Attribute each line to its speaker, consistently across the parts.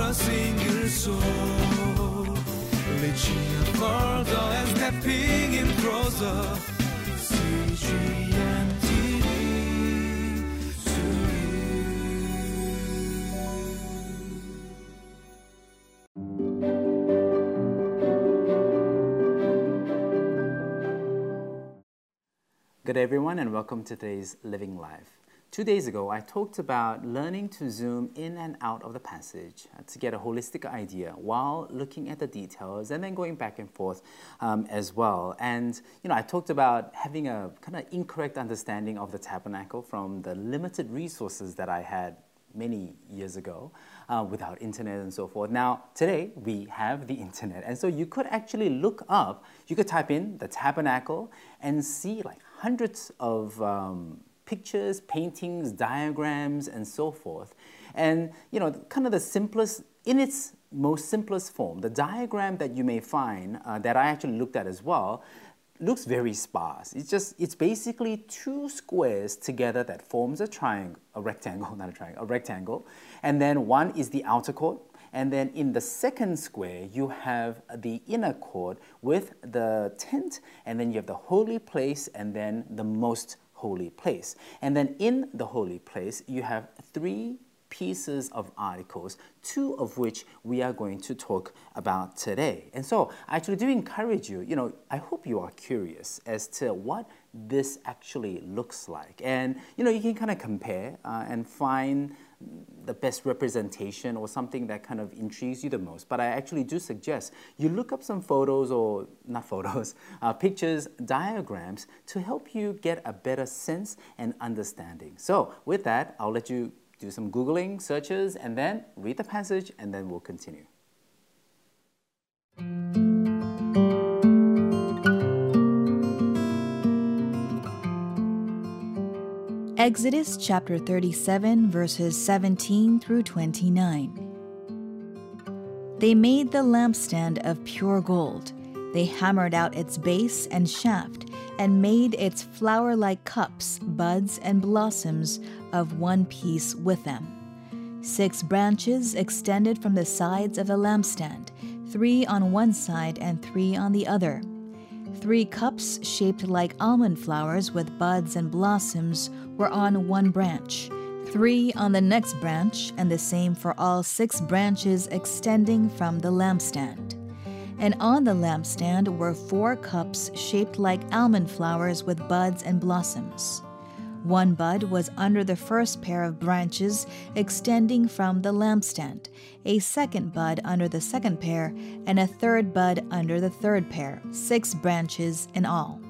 Speaker 1: a single soul. And stepping in closer.
Speaker 2: Good everyone, and welcome to today's Living Life. Two days ago, I talked about learning to zoom in and out of the passage uh, to get a holistic idea while looking at the details and then going back and forth um, as well. And, you know, I talked about having a kind of incorrect understanding of the tabernacle from the limited resources that I had many years ago uh, without internet and so forth. Now, today we have the internet, and so you could actually look up, you could type in the tabernacle and see like hundreds of um, pictures, paintings, diagrams, and so forth. And, you know, kind of the simplest, in its most simplest form, the diagram that you may find uh, that I actually looked at as well looks very sparse. It's just, it's basically two squares together that forms a triangle, a rectangle, not a triangle, a rectangle. And then one is the outer court. And then in the second square, you have the inner court with the tent, and then you have the holy place, and then the most holy place. And then in the holy place, you have three pieces of articles, two of which we are going to talk about today. And so I actually do encourage you, you know, I hope you are curious as to what this actually looks like. And, you know, you can kind of compare uh, and find the best representation or something that kind of intrigues you the most. But I actually do suggest you look up some photos or not photos, uh, pictures, diagrams to help you get a better sense and understanding. So with that, I'll let you do some Googling, searches, and then read the passage, and then we'll continue.
Speaker 3: Exodus chapter 37, verses 17 through 29. They made the lampstand of pure gold. They hammered out its base and shaft, and made its flower like cups, buds, and blossoms of one piece with them. Six branches extended from the sides of the lampstand, three on one side and three on the other. Three cups shaped like almond flowers with buds and blossoms were on one branch, three on the next branch, and the same for all six branches extending from the lampstand. And on the lampstand were four cups shaped like almond flowers with buds and blossoms. One bud was under the first pair of branches extending from the lampstand, a second bud under the second pair, and a third bud under the third pair, six branches in all.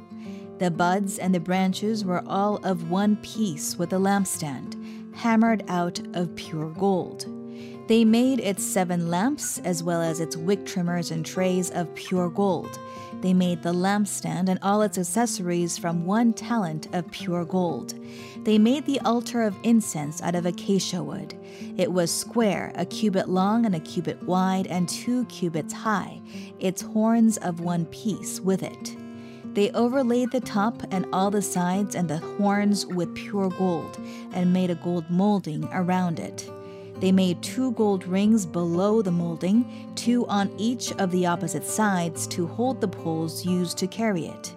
Speaker 3: The buds and the branches were all of one piece with the lampstand, hammered out of pure gold. They made its seven lamps as well as its wick trimmers and trays of pure gold. They made the lampstand and all its accessories from one talent of pure gold. They made the altar of incense out of acacia wood. It was square, a cubit long and a cubit wide, and two cubits high, its horns of one piece with it. They overlaid the top and all the sides and the horns with pure gold, and made a gold molding around it. They made two gold rings below the molding, two on each of the opposite sides to hold the poles used to carry it.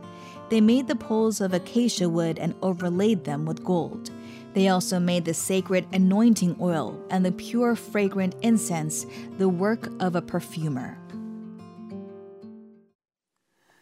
Speaker 3: They made the poles of acacia wood and overlaid them with gold. They also made the sacred anointing oil and the pure fragrant incense, the work of a perfumer.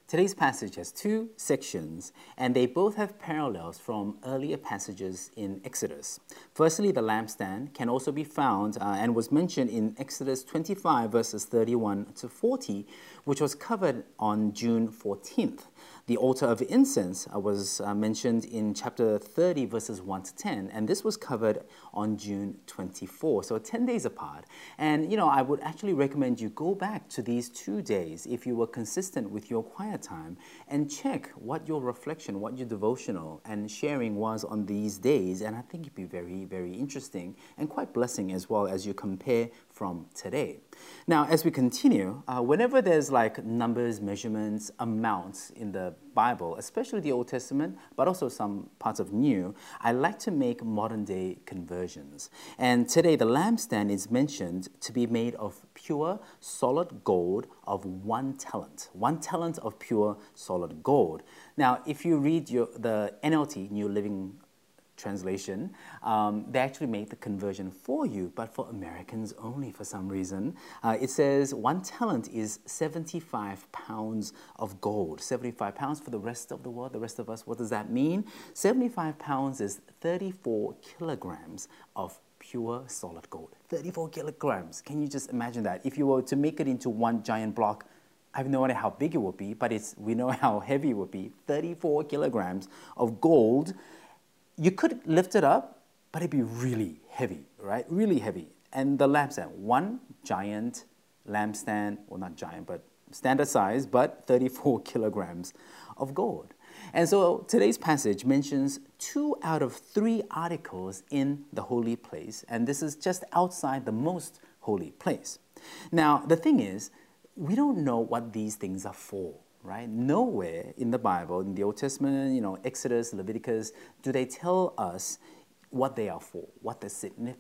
Speaker 2: Today's passage has two sections, and they both have parallels from earlier passages in Exodus. Firstly, the lampstand can also be found uh, and was mentioned in Exodus 25, verses 31 to 40, which was covered on June 14th. The altar of incense uh, was uh, mentioned in chapter 30, verses 1 to 10, and this was covered on June 24, so 10 days apart. And, you know, I would actually recommend you go back to these two days if you were consistent with your quiet time and check what your reflection, what your devotional and sharing was on these days. And I think it'd be very, very interesting and quite blessing as well as you compare from today. Now, as we continue, uh, whenever there's like numbers, measurements, amounts in the Bible, especially the Old Testament, but also some parts of New, I like to make modern day conversions. And today, the lampstand is mentioned to be made of pure solid gold of one talent, one talent of pure solid gold. Now, if you read your, the NLT, New Living translation, um, they actually make the conversion for you, but for Americans only for some reason. Uh, it says one talent is 75 pounds of gold. 75 pounds for the rest of the world, the rest of us, what does that mean? 75 pounds is 34 kilograms of pure solid gold. 34 kilograms. Can you just imagine that? If you were to make it into one giant block, I have no idea how big it would be, but it's, we know how heavy it would be. 34 kilograms of gold you could lift it up, but it'd be really heavy, right? Really heavy. And the lampstand, one giant lampstand, well, not giant, but standard size, but 34 kilograms of gold. And so today's passage mentions two out of three articles in the holy place, and this is just outside the most holy place. Now, the thing is, we don't know what these things are for right? Nowhere in the Bible, in the Old Testament, you know, Exodus, Leviticus, do they tell us what they are for, what the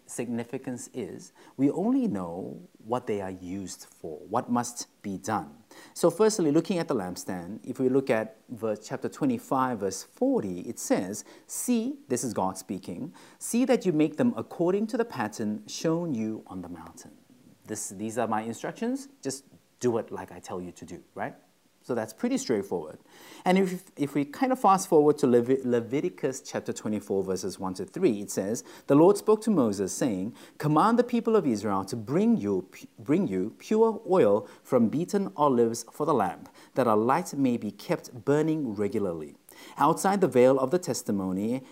Speaker 2: significance is. We only know what they are used for, what must be done. So, firstly, looking at the lampstand, if we look at verse chapter 25, verse 40, it says, See, this is God speaking, see that you make them according to the pattern shown you on the mountain. This, these are my instructions, just do it like I tell you to do, right? So that's pretty straightforward. And if, if we kind of fast forward to Levit- Leviticus chapter 24, verses 1 to 3, it says, The Lord spoke to Moses, saying, Command the people of Israel to bring you, bring you pure oil from beaten olives for the lamp, that a light may be kept burning regularly. Outside the veil of the testimony,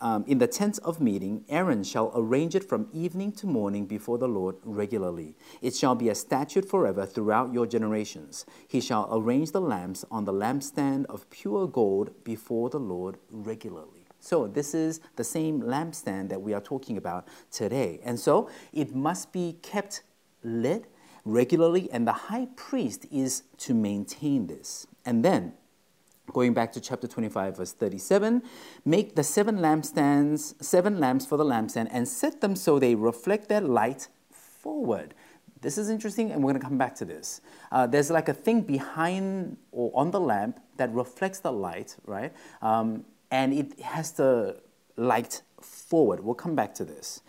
Speaker 2: um, in the tent of meeting, Aaron shall arrange it from evening to morning before the Lord regularly. It shall be a statute forever throughout your generations. He shall arrange the lamps on the lampstand of pure gold before the Lord regularly. So, this is the same lampstand that we are talking about today. And so, it must be kept lit regularly, and the high priest is to maintain this. And then, Going back to chapter 25, verse 37, make the seven lampstands, seven lamps for the lampstand, and set them so they reflect their light forward. This is interesting, and we're going to come back to this. Uh, there's like a thing behind or on the lamp that reflects the light, right? Um, and it has the light forward. We'll come back to this.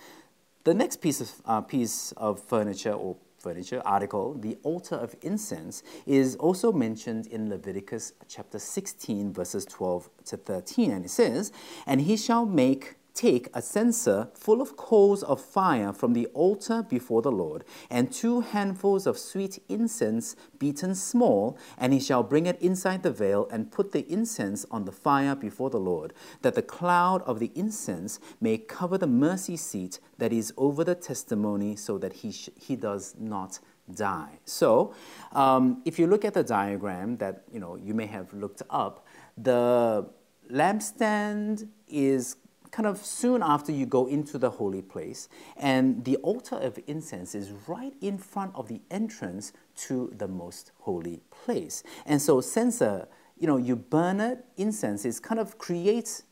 Speaker 2: The next piece of, uh, piece of furniture or furniture article, the altar of incense, is also mentioned in Leviticus chapter 16, verses 12 to 13. And it says, And he shall make take a censer full of coals of fire from the altar before the Lord, and two handfuls of sweet incense beaten small, and he shall bring it inside the veil and put the incense on the fire before the Lord, that the cloud of the incense may cover the mercy seat that is over the testimony, so that he, sh- he does not die. So, um, if you look at the diagram that you know you may have looked up, the lampstand is kind of soon after you go into the holy place. And the altar of incense is right in front of the entrance to the most holy place. And so, censer, you know, you burn it, incense, is kind of creates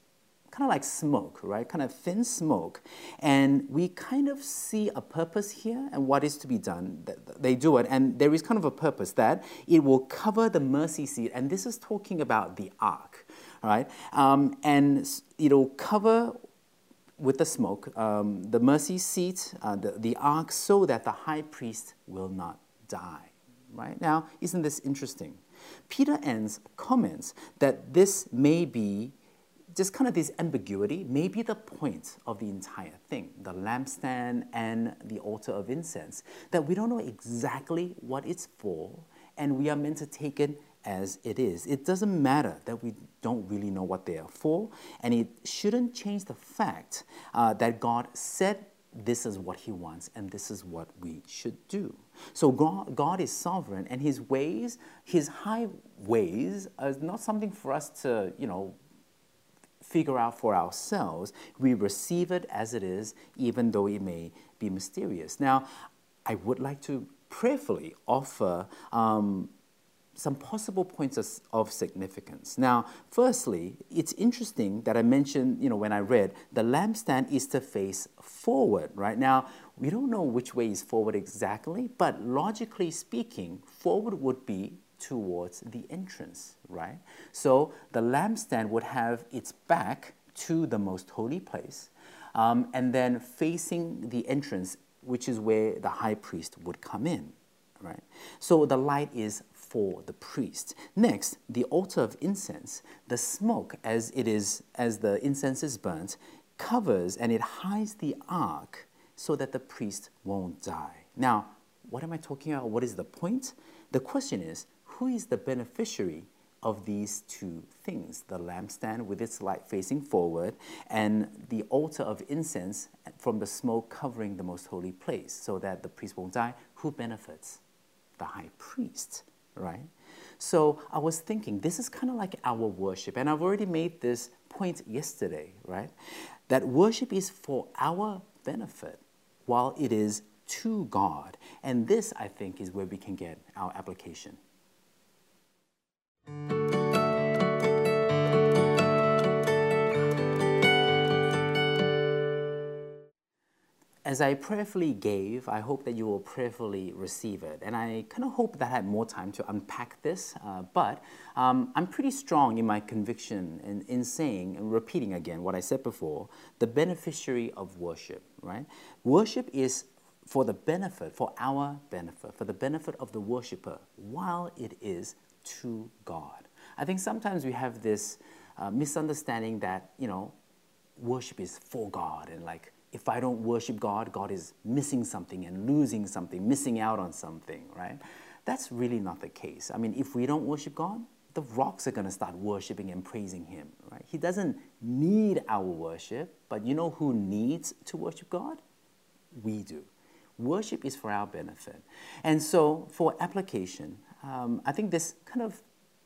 Speaker 2: kind of like smoke, right? Kind of thin smoke. And we kind of see a purpose here and what is to be done. They do it, and there is kind of a purpose that it will cover the mercy seat. And this is talking about the ark right? Um, and it'll cover with the smoke um, the mercy seat, uh, the, the ark, so that the high priest will not die, right? Now, isn't this interesting? Peter Enns comments that this may be just kind of this ambiguity may be the point of the entire thing the lampstand and the altar of incense that we don't know exactly what it's for and we are meant to take it as it is. It doesn't matter that we don't really know what they are for, and it shouldn't change the fact uh, that God said this is what He wants and this is what we should do. So God, God is sovereign, and His ways, His high ways, are not something for us to, you know, figure out for ourselves. We receive it as it is, even though it may be mysterious. Now, I would like to prayerfully offer um, some possible points of, of, significance. Now, firstly, it's interesting that I mentioned, you know, when I read, the lampstand is to face forward, right? Now, we don't know which way is forward exactly, but logically speaking, forward would be towards the entrance, right? So the lampstand would have its back to the most holy place, um, and then facing the entrance, which is where the high priest would come in, right? So the light is for the priest. Next, the altar of incense, the smoke as it is as the incense is burnt covers and it hides the ark so that the priest won't die. Now, what am I talking about? What is the point? The question is, who is the beneficiary of these two things the lampstand with its light facing forward, and the altar of incense from the smoke covering the most holy place so that the priest won't die. Who benefits? The high priest right? So I was thinking, this is kind of like our worship. And I've already made this point yesterday, right? That worship is for our benefit while it is to God. And this, I think, is where we can get our application. As I prayerfully gave, I hope that you will prayerfully receive it. And I kind of hope that I had more time to unpack this, uh, but um, I'm pretty strong in my conviction in, in saying and repeating again what I said before the beneficiary of worship, right? Worship is for the benefit, for our benefit, for the benefit of the worshiper, while it is to God. I think sometimes we have this uh, misunderstanding that, you know, worship is for God and like if I don't worship God, God is missing something and losing something, missing out on something, right? That's really not the case. I mean, if we don't worship God, the rocks are going to start worshiping and praising Him, right? He doesn't need our worship, but you know who needs to worship God? We do. Worship is for our benefit. And so, for application, um, I think this kind of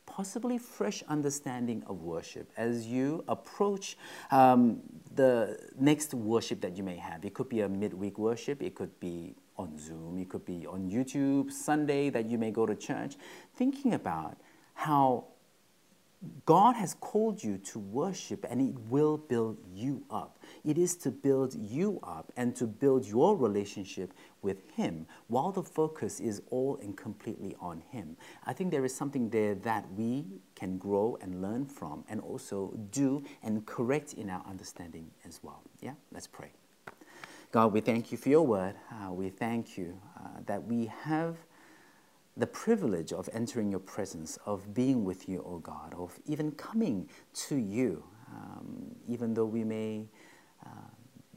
Speaker 2: possibly fresh understanding of worship as you approach um, the next worship that you may have. It could be a midweek worship, it could be on Zoom, it could be on YouTube, Sunday that you may go to church. Thinking about how God has called you to worship and it will build you up. It is to build you up and to build your relationship with Him while the focus is all and completely on Him. I think there is something there that we can grow and learn from and also do and correct in our understanding as well. Yeah, let's pray. God, we thank you for your word. Uh, we thank you uh, that we have the privilege of entering your presence, of being with you, O oh God, of even coming to you, um, even though we may uh,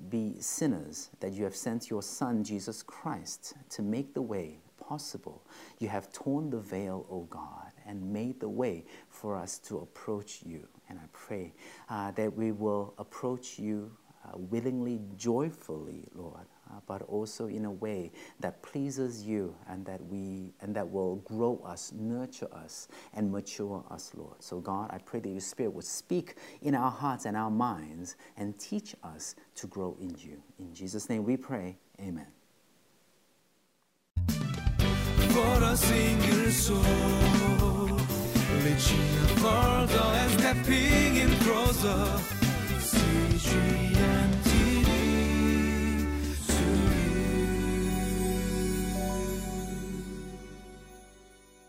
Speaker 2: be sinners, that you have sent your Son, Jesus Christ, to make the way possible. You have torn the veil, O oh God, and made the way for us to approach you. And I pray uh, that we will approach you uh, willingly, joyfully, Lord, uh, but also in a way that pleases you and that we and that will grow us, nurture us, and mature us, Lord. So God, I pray that your Spirit would speak in our hearts and our minds and teach us to grow in you. In Jesus' name we pray. Amen.
Speaker 1: For a single soul, reaching stepping in closer.